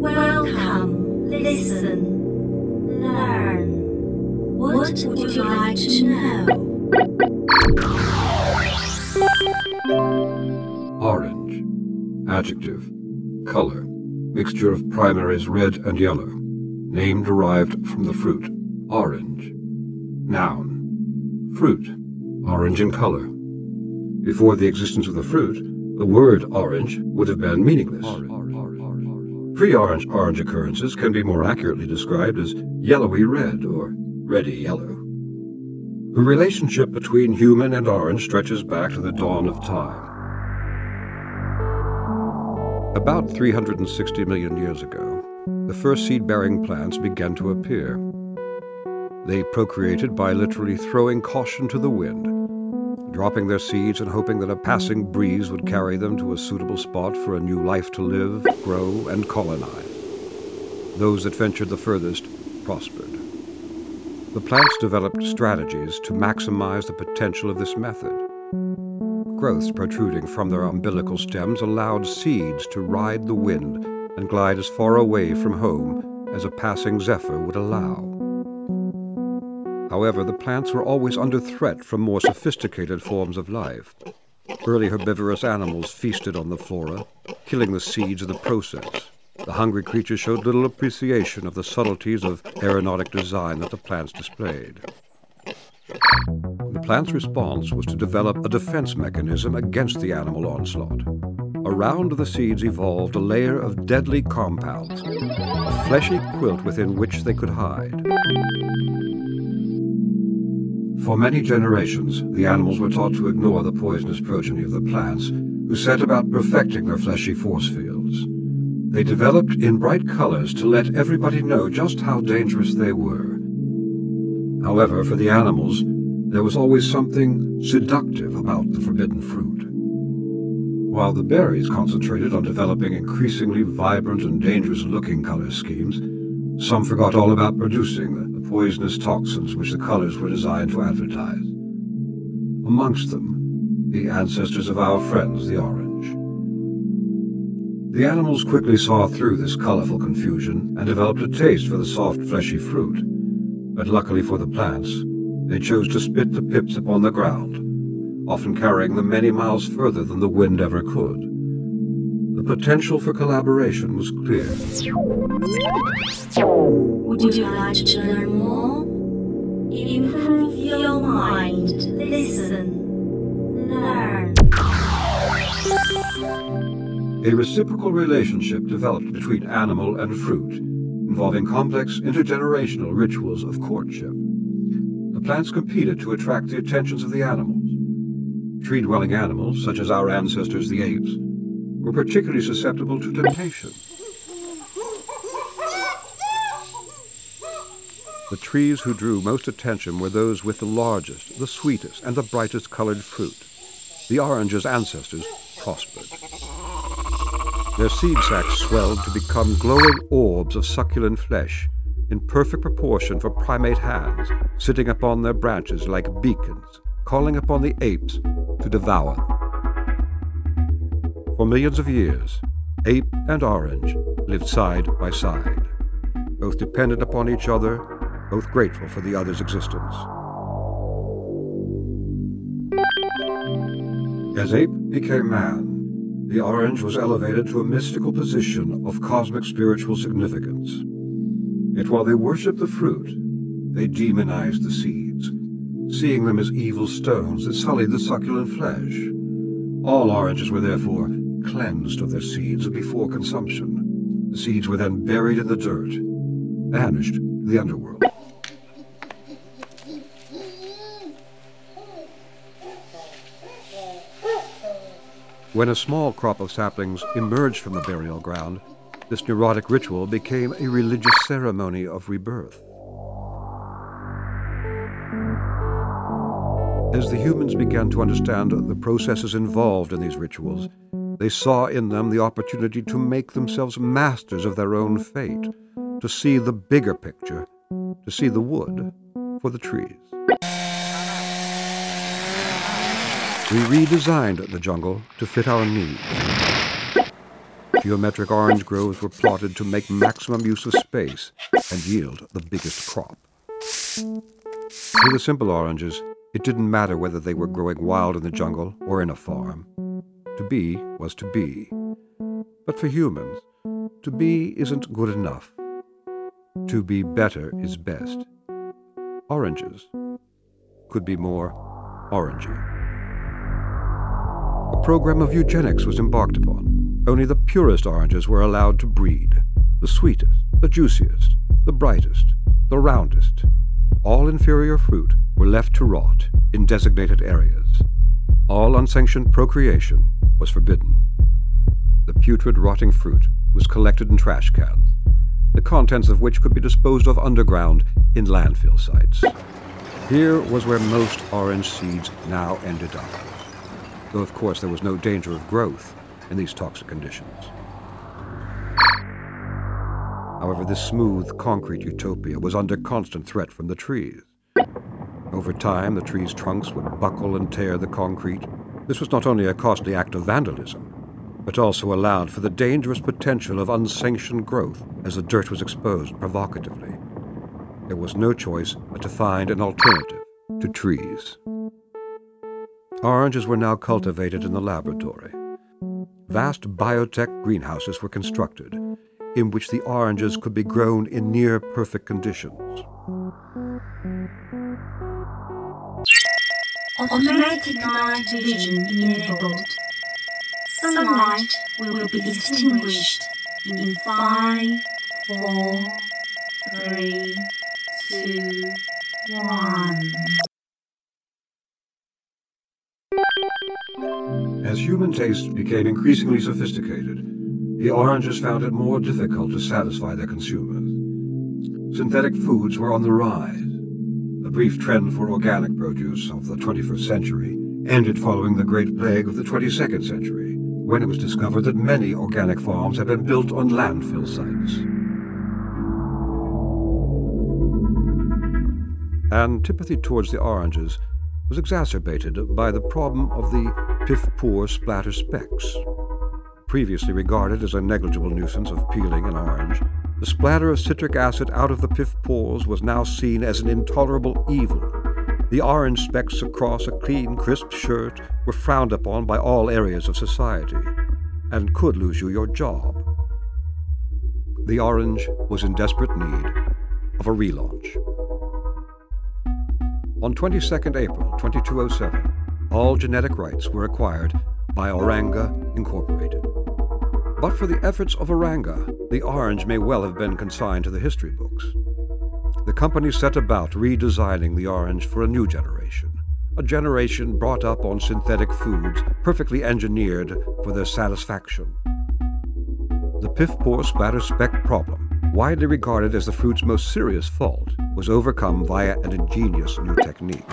Welcome, listen, learn. What would you like to know? Orange. Adjective. Color. Mixture of primaries red and yellow. Name derived from the fruit. Orange. Noun. Fruit. Orange in color. Before the existence of the fruit, the word orange would have been meaningless. Pre-orange orange occurrences can be more accurately described as yellowy red or reddy yellow. The relationship between human and orange stretches back to the dawn of time. About 360 million years ago, the first seed bearing plants began to appear. They procreated by literally throwing caution to the wind, dropping their seeds and hoping that a passing breeze would carry them to a suitable spot for a new life to live, grow, and colonize. Those that ventured the furthest prospered. The plants developed strategies to maximize the potential of this method. Growths protruding from their umbilical stems allowed seeds to ride the wind and glide as far away from home as a passing zephyr would allow. However, the plants were always under threat from more sophisticated forms of life. Early herbivorous animals feasted on the flora, killing the seeds of the process. The hungry creatures showed little appreciation of the subtleties of aeronautic design that the plants displayed. The plant's response was to develop a defense mechanism against the animal onslaught. Around the seeds evolved a layer of deadly compounds, a fleshy quilt within which they could hide. For many generations, the animals were taught to ignore the poisonous progeny of the plants, who set about perfecting their fleshy force fields. They developed in bright colors to let everybody know just how dangerous they were. However, for the animals, there was always something seductive about the forbidden fruit. While the berries concentrated on developing increasingly vibrant and dangerous-looking color schemes, some forgot all about producing the poisonous toxins which the colors were designed to advertise. Amongst them, the ancestors of our friends, the orange. The animals quickly saw through this colorful confusion and developed a taste for the soft, fleshy fruit. But luckily for the plants, they chose to spit the pips upon the ground, often carrying them many miles further than the wind ever could. The potential for collaboration was clear. Would you like to learn more? Improve your mind. Listen. Learn. A reciprocal relationship developed between animal and fruit, involving complex intergenerational rituals of courtship. The plants competed to attract the attentions of the animals. Tree-dwelling animals, such as our ancestors the apes, were particularly susceptible to temptation. The trees who drew most attention were those with the largest, the sweetest, and the brightest colored fruit. The orange's ancestors prospered. Their seed sacs swelled to become glowing orbs of succulent flesh, in perfect proportion for primate hands, sitting upon their branches like beacons, calling upon the apes to devour them. For millions of years, ape and orange lived side by side, both dependent upon each other, both grateful for the other's existence. As ape became man, the orange was elevated to a mystical position of cosmic spiritual significance. Yet while they worshipped the fruit, they demonized the seeds, seeing them as evil stones that sullied the succulent flesh. All oranges were therefore cleansed of their seeds before consumption. The seeds were then buried in the dirt, banished to the underworld. When a small crop of saplings emerged from the burial ground, this neurotic ritual became a religious ceremony of rebirth. As the humans began to understand the processes involved in these rituals, they saw in them the opportunity to make themselves masters of their own fate, to see the bigger picture, to see the wood for the trees. We redesigned the jungle to fit our needs. Geometric orange groves were plotted to make maximum use of space and yield the biggest crop. For the simple oranges, it didn't matter whether they were growing wild in the jungle or in a farm. To be was to be. But for humans, to be isn't good enough. To be better is best. Oranges could be more orangey. A program of eugenics was embarked upon. Only the purest oranges were allowed to breed the sweetest, the juiciest, the brightest, the roundest. All inferior fruit were left to rot in designated areas. All unsanctioned procreation was forbidden. The putrid, rotting fruit was collected in trash cans, the contents of which could be disposed of underground in landfill sites. Here was where most orange seeds now ended up, though of course there was no danger of growth in these toxic conditions. However, this smooth, concrete utopia was under constant threat from the trees. Over time, the trees' trunks would buckle and tear the concrete. This was not only a costly act of vandalism, but also allowed for the dangerous potential of unsanctioned growth as the dirt was exposed provocatively. There was no choice but to find an alternative to trees. Oranges were now cultivated in the laboratory. Vast biotech greenhouses were constructed in which the oranges could be grown in near perfect conditions. Automatic night vision enabled. Sunlight will be extinguished in five, four, three, two, one. As human tastes became increasingly sophisticated, the oranges found it more difficult to satisfy their consumers. Synthetic foods were on the rise. The brief trend for organic produce of the 21st century ended following the Great Plague of the 22nd century, when it was discovered that many organic farms had been built on landfill sites. Antipathy towards the oranges was exacerbated by the problem of the pith-poor splatter specks. Previously regarded as a negligible nuisance of peeling an orange, the splatter of citric acid out of the pith pores was now seen as an intolerable evil. The orange specks across a clean, crisp shirt were frowned upon by all areas of society and could lose you your job. The orange was in desperate need of a relaunch. On 22nd April 2207, all genetic rights were acquired by Oranga Incorporated. But for the efforts of Oranga, the orange may well have been consigned to the history books. The company set about redesigning the orange for a new generation, a generation brought up on synthetic foods perfectly engineered for their satisfaction. The pith-poor splatter speck problem, widely regarded as the fruit's most serious fault, was overcome via an ingenious new technique.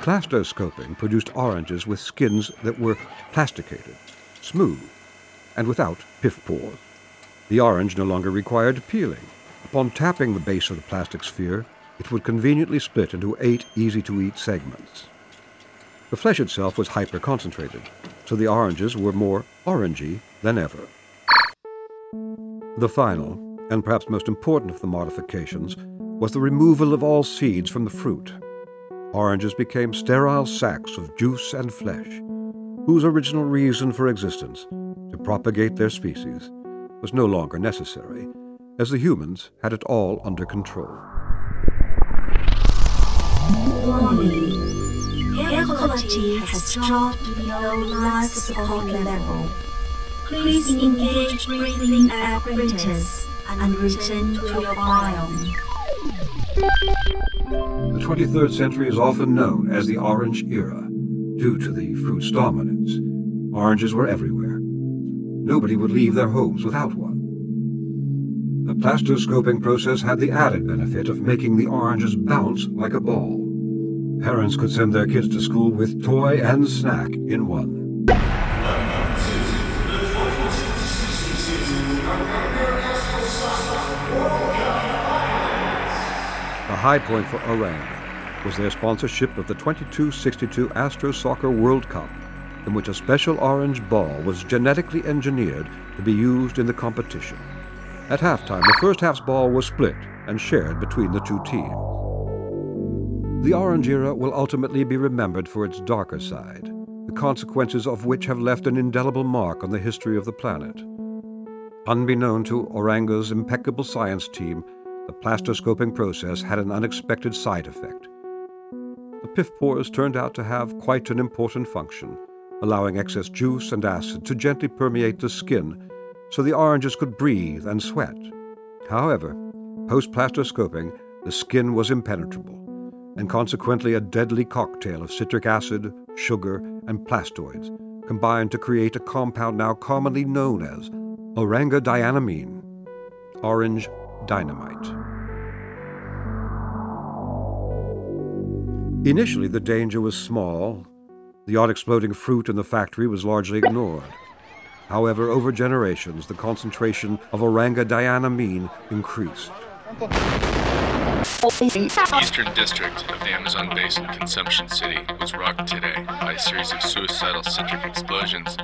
Plastoscoping produced oranges with skins that were plasticated, smooth, and without pith pores. The orange no longer required peeling. Upon tapping the base of the plastic sphere, it would conveniently split into eight easy-to-eat segments. The flesh itself was hyper-concentrated, so the oranges were more orangey than ever. The final, and perhaps most important of the modifications, was the removal of all seeds from the fruit. Oranges became sterile sacs of juice and flesh, whose original reason for existence, to propagate their species, was no longer necessary, as the humans had it all under control. Warning. Air quality has dropped below life support level. Please engage breathing apparatus and return to your biome. The 23rd century is often known as the Orange Era, due to the fruit's dominance. Oranges were everywhere. Nobody would leave their homes without one. The plastoscoping process had the added benefit of making the oranges bounce like a ball. Parents could send their kids to school with toy and snack in one. The high point for Oranga was their sponsorship of the 2262 Astro Soccer World Cup, in which a special orange ball was genetically engineered to be used in the competition. At halftime, the first half's ball was split and shared between the two teams. The Orange era will ultimately be remembered for its darker side, the consequences of which have left an indelible mark on the history of the planet. Unbeknown to Oranga's impeccable science team, the plastiscoping process had an unexpected side effect. The pith pores turned out to have quite an important function, allowing excess juice and acid to gently permeate the skin so the oranges could breathe and sweat. However, post plastiscoping, the skin was impenetrable, and consequently a deadly cocktail of citric acid, sugar, and plastoids combined to create a compound now commonly known as orangadianamine, orange dynamite. Initially, the danger was small. The odd exploding fruit in the factory was largely ignored. However, over generations, the concentration of orangadianamine increased. The eastern district of the Amazon basin, Consumption City, was rocked today by a series of suicidal citric explosions,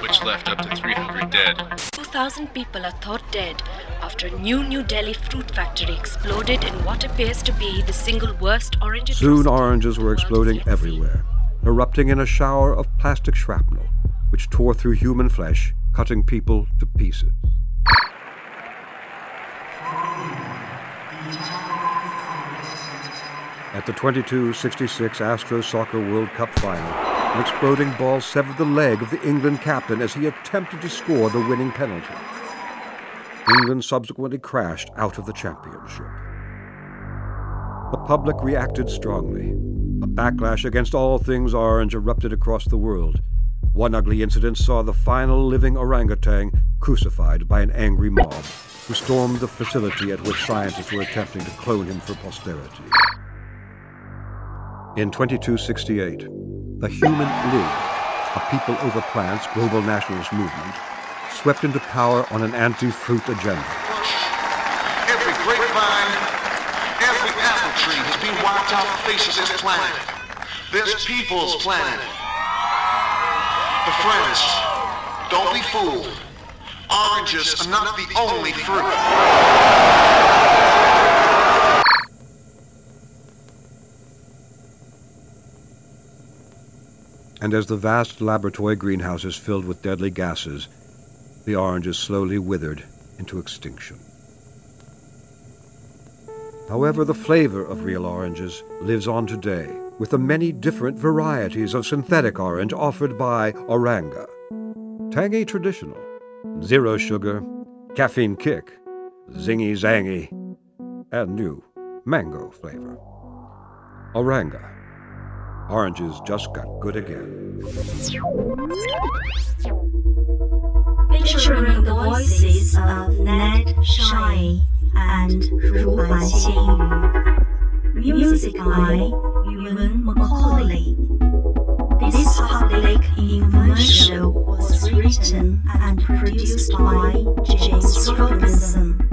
which left up to 300 dead. 2,000 people are thought dead after a new New Delhi fruit factory exploded in what appears to be the single worst orange Soon atrocity oranges were exploding has seen. everywhere, erupting in a shower of plastic shrapnel, which tore through human flesh, cutting people to pieces. At the 22-66 Astro Soccer World Cup final, an exploding ball severed the leg of the England captain as he attempted to score the winning penalty. England subsequently crashed out of the championship. The public reacted strongly. A backlash against all things orange erupted across the world. One ugly incident saw the final living orangutan crucified by an angry mob who stormed the facility at which scientists were attempting to clone him for posterity. In 2268, the Human League, a people over plants global nationalist movement, swept into power on an anti-fruit agenda. Every grapevine, every apple tree has been wiped off the face of this planet. This people's planet. But friends, don't be fooled. Oranges are not the only fruit. and as the vast laboratory greenhouses filled with deadly gases, the oranges slowly withered into extinction. However, the flavor of real oranges lives on today, with the many different varieties of synthetic orange offered by Oranga. Tangy traditional, zero sugar, caffeine kick, zingy zangy, and new mango flavor. Oranga. Oranges just got good again. Featuring the voices of Ned Chaillet and Ru Wan Music by Ewan Macaulay. This public infomercial was written and produced by James Robinson.